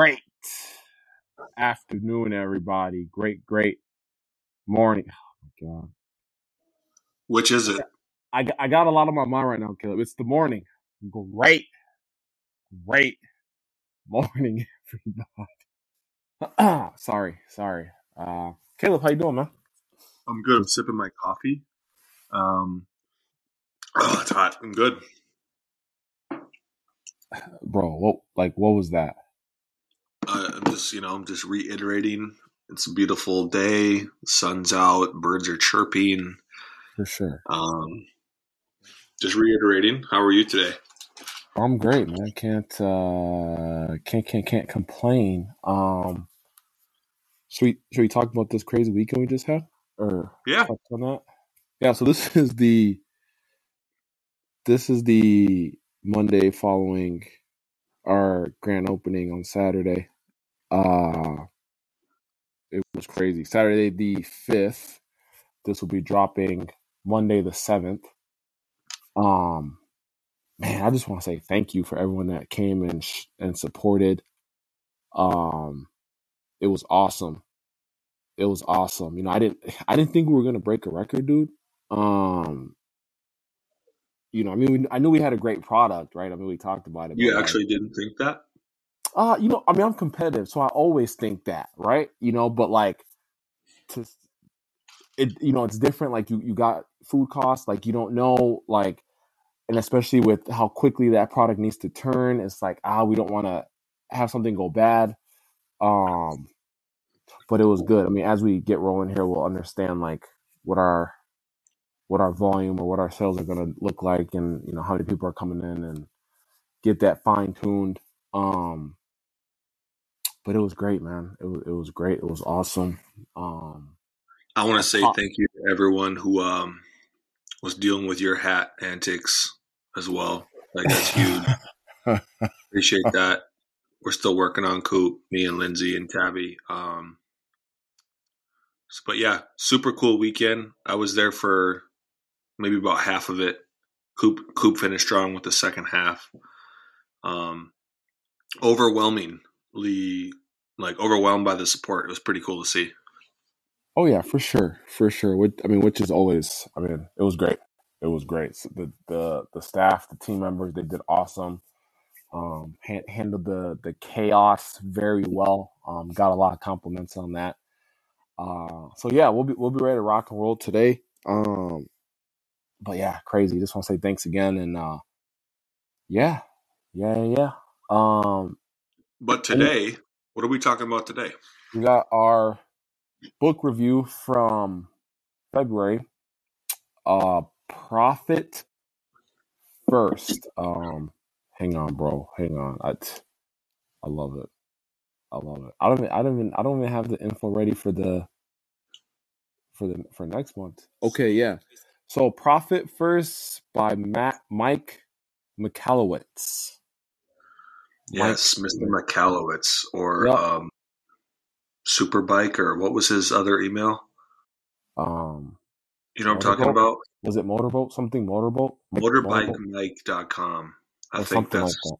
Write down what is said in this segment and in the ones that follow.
great afternoon, everybody. Great, great morning. Oh my god. Which is it? I, I got a lot on my mind right now, Caleb. It's the morning. Great, great morning, everybody. sorry, sorry. Uh, Caleb, how you doing, man? I'm good. I'm sipping my coffee. Um, oh, it's hot. I'm good. Bro, what like what was that? Uh, I'm just, you know, I'm just reiterating. It's a beautiful day. Sun's out. Birds are chirping. For sure. Um, just reiterating. How are you today? I'm great, man. Can't uh can't can't can't complain. Um should we should we talk about this crazy weekend we just had? Or Yeah. on that? Yeah, so this is the this is the Monday following our grand opening on Saturday. Uh it was crazy. Saturday the fifth. This will be dropping Monday the seventh. Um man, I just want to say thank you for everyone that came and sh- and supported. Um, it was awesome. It was awesome. You know, I didn't I didn't think we were gonna break a record, dude. Um, you know, I mean, we, I knew we had a great product, right? I mean, we talked about it. You like, actually didn't think that? Uh, you know, I mean, I'm competitive, so I always think that, right? You know, but like, to it, you know, it's different. Like, you you got food costs, like you don't know, like, and especially with how quickly that product needs to turn, it's like, ah, we don't want to have something go bad. Um, but it was good. I mean, as we get rolling here, we'll understand like what our what our volume or what our sales are going to look like, and you know how many people are coming in, and get that fine tuned. Um, but it was great, man. It was it was great. It was awesome. Um, I want to say uh, thank you to everyone who um, was dealing with your hat antics as well. Like, that's huge. Appreciate that. We're still working on Coop, me and Lindsay and Tabby. Um, but yeah, super cool weekend. I was there for maybe about half of it. Coop Coop finished strong with the second half. Um, overwhelmingly, like overwhelmed by the support. It was pretty cool to see. oh yeah, for sure, for sure. Which, I mean, which is always. I mean, it was great. It was great. So the the the staff, the team members, they did awesome. Um, han- handled the the chaos very well. Um, got a lot of compliments on that. Uh, so yeah, we'll be we'll be ready to rock and roll today. Um, but yeah, crazy. Just want to say thanks again, and uh, yeah, yeah. yeah. Um, But and today, what are we talking about today? we got our book review from February. Uh, Profit First. Um, hang on, bro. Hang on. I I love it. I love it. I don't. Even, I don't even. I don't even have the info ready for the for the for next month. Okay, yeah. So Profit First by Matt Mike Michalowicz. Mike. Yes, Mr. Michalowicz or Yep. um, Superbike or what was his other email? Um, You know what I'm talking Motorboat? about? was it Motorboat? Something Motorboat? Mo- Motorboat? Motorbikemike.com. I Or think something like that's that.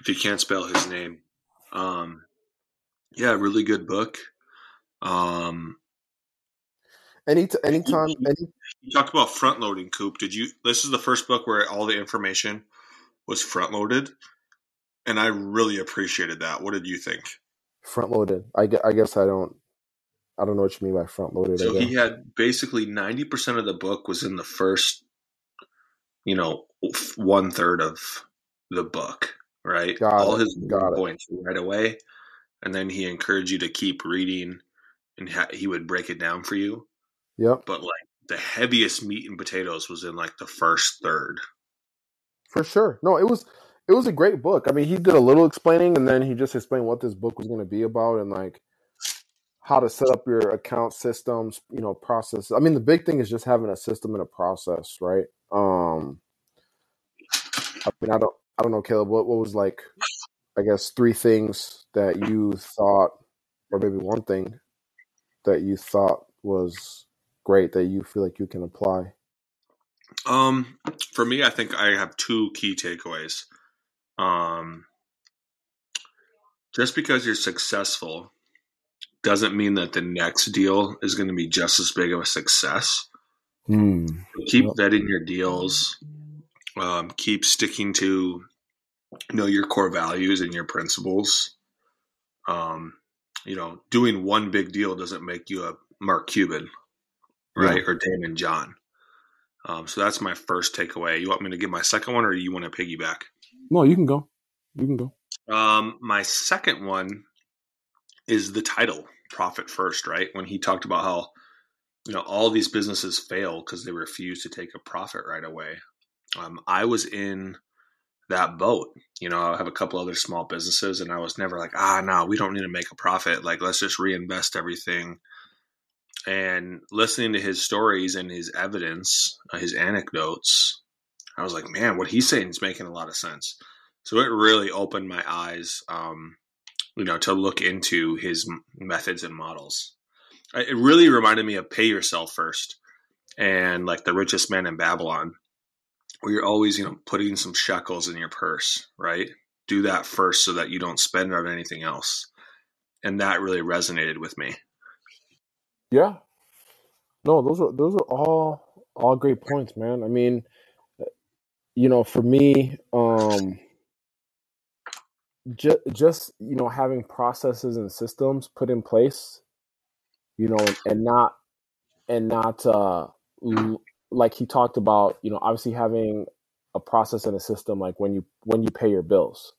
if you can't spell his name. Um, yeah, really good book. Um, Any anytime any you talked about front loading, Coop. Did you? This is the first book where all the information was front loaded, and I really appreciated that. What did you think? front loaded. I, I guess I don't I don't know what you mean by front loaded. So he had basically ninety percent of the book was in the first, you know, one third of the book, right? Got All it. his Got it. points right away, and then he encouraged you to keep reading, and ha- he would break it down for you. Yep, But like the heaviest meat and potatoes was in like the first third. for sure. No, it was it was a great book. I mean, he did a little explaining, and then he just explained what this book was going to be about, and like how to set up your account systems, you know, process. I mean, the big thing is just having a system and a process, right? Um, I mean, I don't, I don't know, Caleb. What, what was like, I guess, three things that you thought, or maybe one thing that you thought was great that you feel like you can apply. Um, for me, I think I have two key takeaways. Um, just because you're successful doesn't mean that the next deal is going to be just as big of a success. Hmm. Keep Yep. vetting your deals. Um, keep sticking to you know your core values and your principles. Um, you know, doing one big deal doesn't make you a Mark Cuban, right, or Daymond John. Um, so that's my first takeaway. You want me to give my second one, or you want to piggyback? No, you can go. You can go. Um, my second one is the title, Profit First, right? When he talked about how, you know, all these businesses fail because they refuse to take a profit right away. Um, I was in that boat. You know, I have a couple other small businesses and I was never like, ah, no, we don't need to make a profit. Like, let's just reinvest everything. And listening to his stories and his evidence, uh, his anecdotes, I was like, man, what he's saying is making a lot of sense. So it really opened my eyes, um, you know, to look into his methods and models. It really reminded me of Pay Yourself First and like The Richest Man in Babylon, where you're always, you know, putting some shekels in your purse, right? Do that first so that you don't spend on anything else. And that really resonated with me. Yeah. No, those are those are all all great points, man. I mean, you know, for me, um, just just you know having processes and systems put in place, you know, and, and not and not uh like he talked about, you know, obviously having a process and a system like when you when you pay your bills.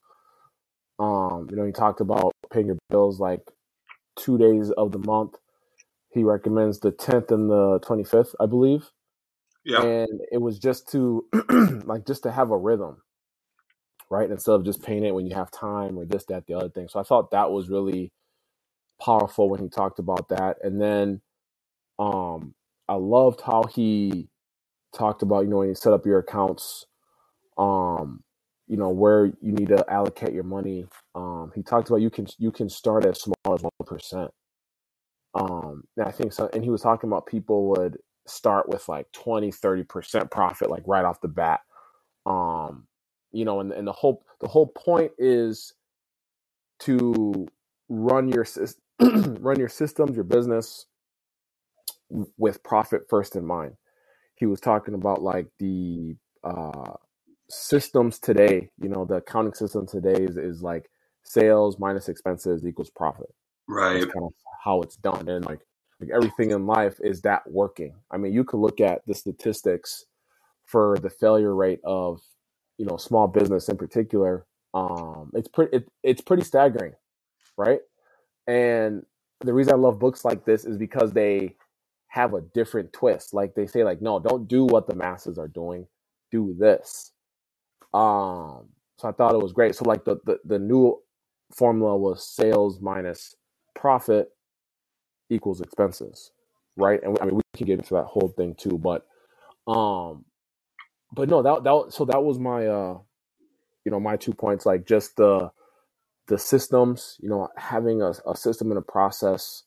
Um, you know, he talked about paying your bills like two days of the month. He recommends the 10th and the 25th, I believe. Yeah. And it was just to like just to have a rhythm, right? Instead of just paying it when you have time or this, that, the other thing. So I thought that was really powerful when he talked about that. And then um I loved how he talked about, you know, when you set up your accounts, um, you know, where you need to allocate your money. Um, he talked about you can you can start as small as one percent. Um, and I think so and he was talking about people would start with like 20, 30 percent profit, like right off the bat. Um, you know, and, and the whole the whole point is to run your run your systems, your business with profit first in mind. He was talking about like the uh, systems today. You know, the accounting system today is, is like sales minus expenses equals profit. Right. That's kind of how it's done, and like everything in life is that working. I mean, you could look at the statistics for the failure rate of you know small business in particular. Um, it's pretty it, it's pretty staggering, right? And the reason I love books like this is because they have a different twist. Like they say, like, no, don't do what the masses are doing. Do this. Um, so I thought it was great. So like the the, the new formula was sales minus profit equals expenses, right? And I mean we can get into that whole thing too, but um, but no, that that so that was my uh, you know, my two points. Like just the the systems, you know, having a, a system and a process,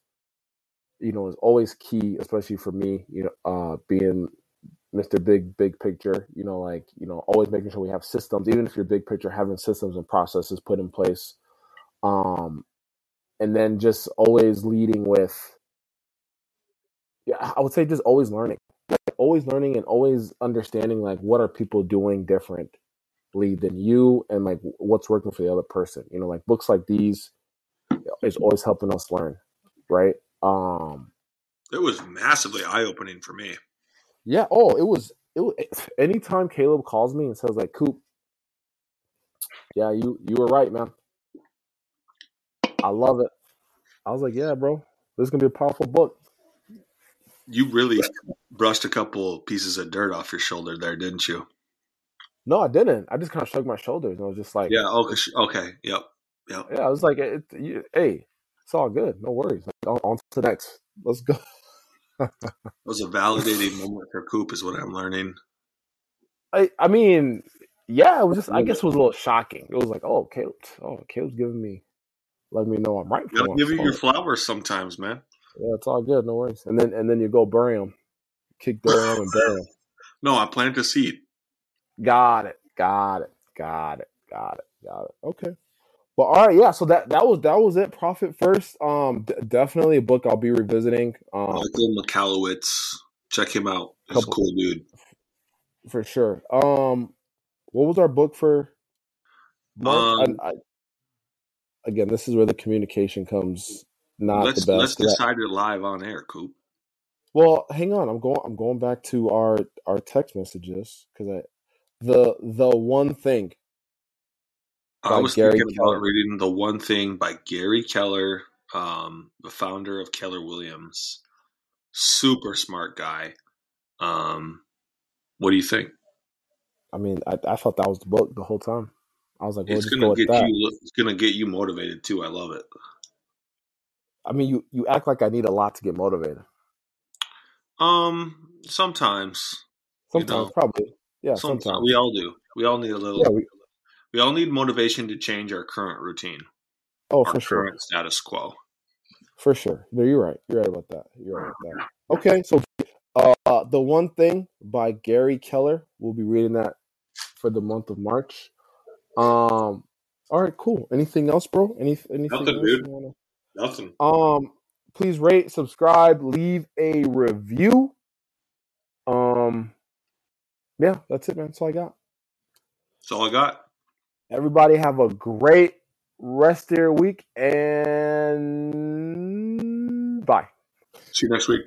you know, is always key, especially for me, you know, uh, being Mr. Big, big picture, you know, like, you know, always making sure we have systems, even if you're big picture, having systems and processes put in place. Um, and then just always leading with, yeah, I would say just always learning, like always learning and always understanding, like, what are people doing differently than you and like what's working for the other person, you know, like books like these is always helping us learn, right? Um, It was massively eye opening for me. Yeah. Oh, it was. It was. Anytime Caleb calls me and says like, "Coop, yeah, you you were right, man. I love it." I was like, "Yeah, bro, this is gonna be a powerful book." You really brushed a couple pieces of dirt off your shoulder there, didn't you? No, I didn't. I just kind of shrugged my shoulders and I was just like, Yeah. Okay. Okay. Yep. Yep. "Yeah." I was like, it, you, "Hey, it's all good. No worries. On, on to the next. Let's go." It was a validating moment for Coop, is what I'm learning. I I mean, yeah, it was just. I guess it was a little shocking. It was like, "Oh, Caleb. Oh, Caleb's giving me, letting me know I'm right." for Gotta give you your flowers sometimes, man. Yeah, it's all good. No worries. And then and then you go bury them, kick bury him and bury them. No, I planted a seed. Got it. Got it. Got it. Got it. Got it. Okay. But all right, yeah. So that that was that was it. Profit first. Um, d- definitely a book I'll be revisiting. Um, Michael Michalowicz, check him out. He's a cool dude. for sure. Um, what was our book for? Um, I, I, again, this is where the communication comes not let's the best. Let's decide it live on air, Coop. well, hang on. I'm going. I'm going back to our our text messages because I the the one thing. I was Gary thinking Keller. about reading the one thing by Gary Keller, um, the founder of Keller Williams. Super smart guy. Um, what do you think? I mean, I, I thought that was the book the whole time. I was like, well, It's gonna get that. you. It's gonna get you motivated too. I love it. I mean, you you act like I need a lot to get motivated. Um, sometimes, You Sometimes, know, probably, yeah. sometimes, Sometimes, we all do. We all need a little. yeah. We, we all need motivation to change our current routine, oh, our for sure. current status quo. For sure. No, you're right. You're right about that. You're right about that. Okay, so uh, the one thing by Gary Keller. We'll be reading that for the month of March. Um. All right. Cool. Anything else, bro? Any anything Nothing, else dude. wanna? Nothing. Um. Please rate, subscribe, leave a review. Um. Yeah, that's it, man. That's all I got. That's all I got. Everybody have a great rest of your week and bye. See you next week.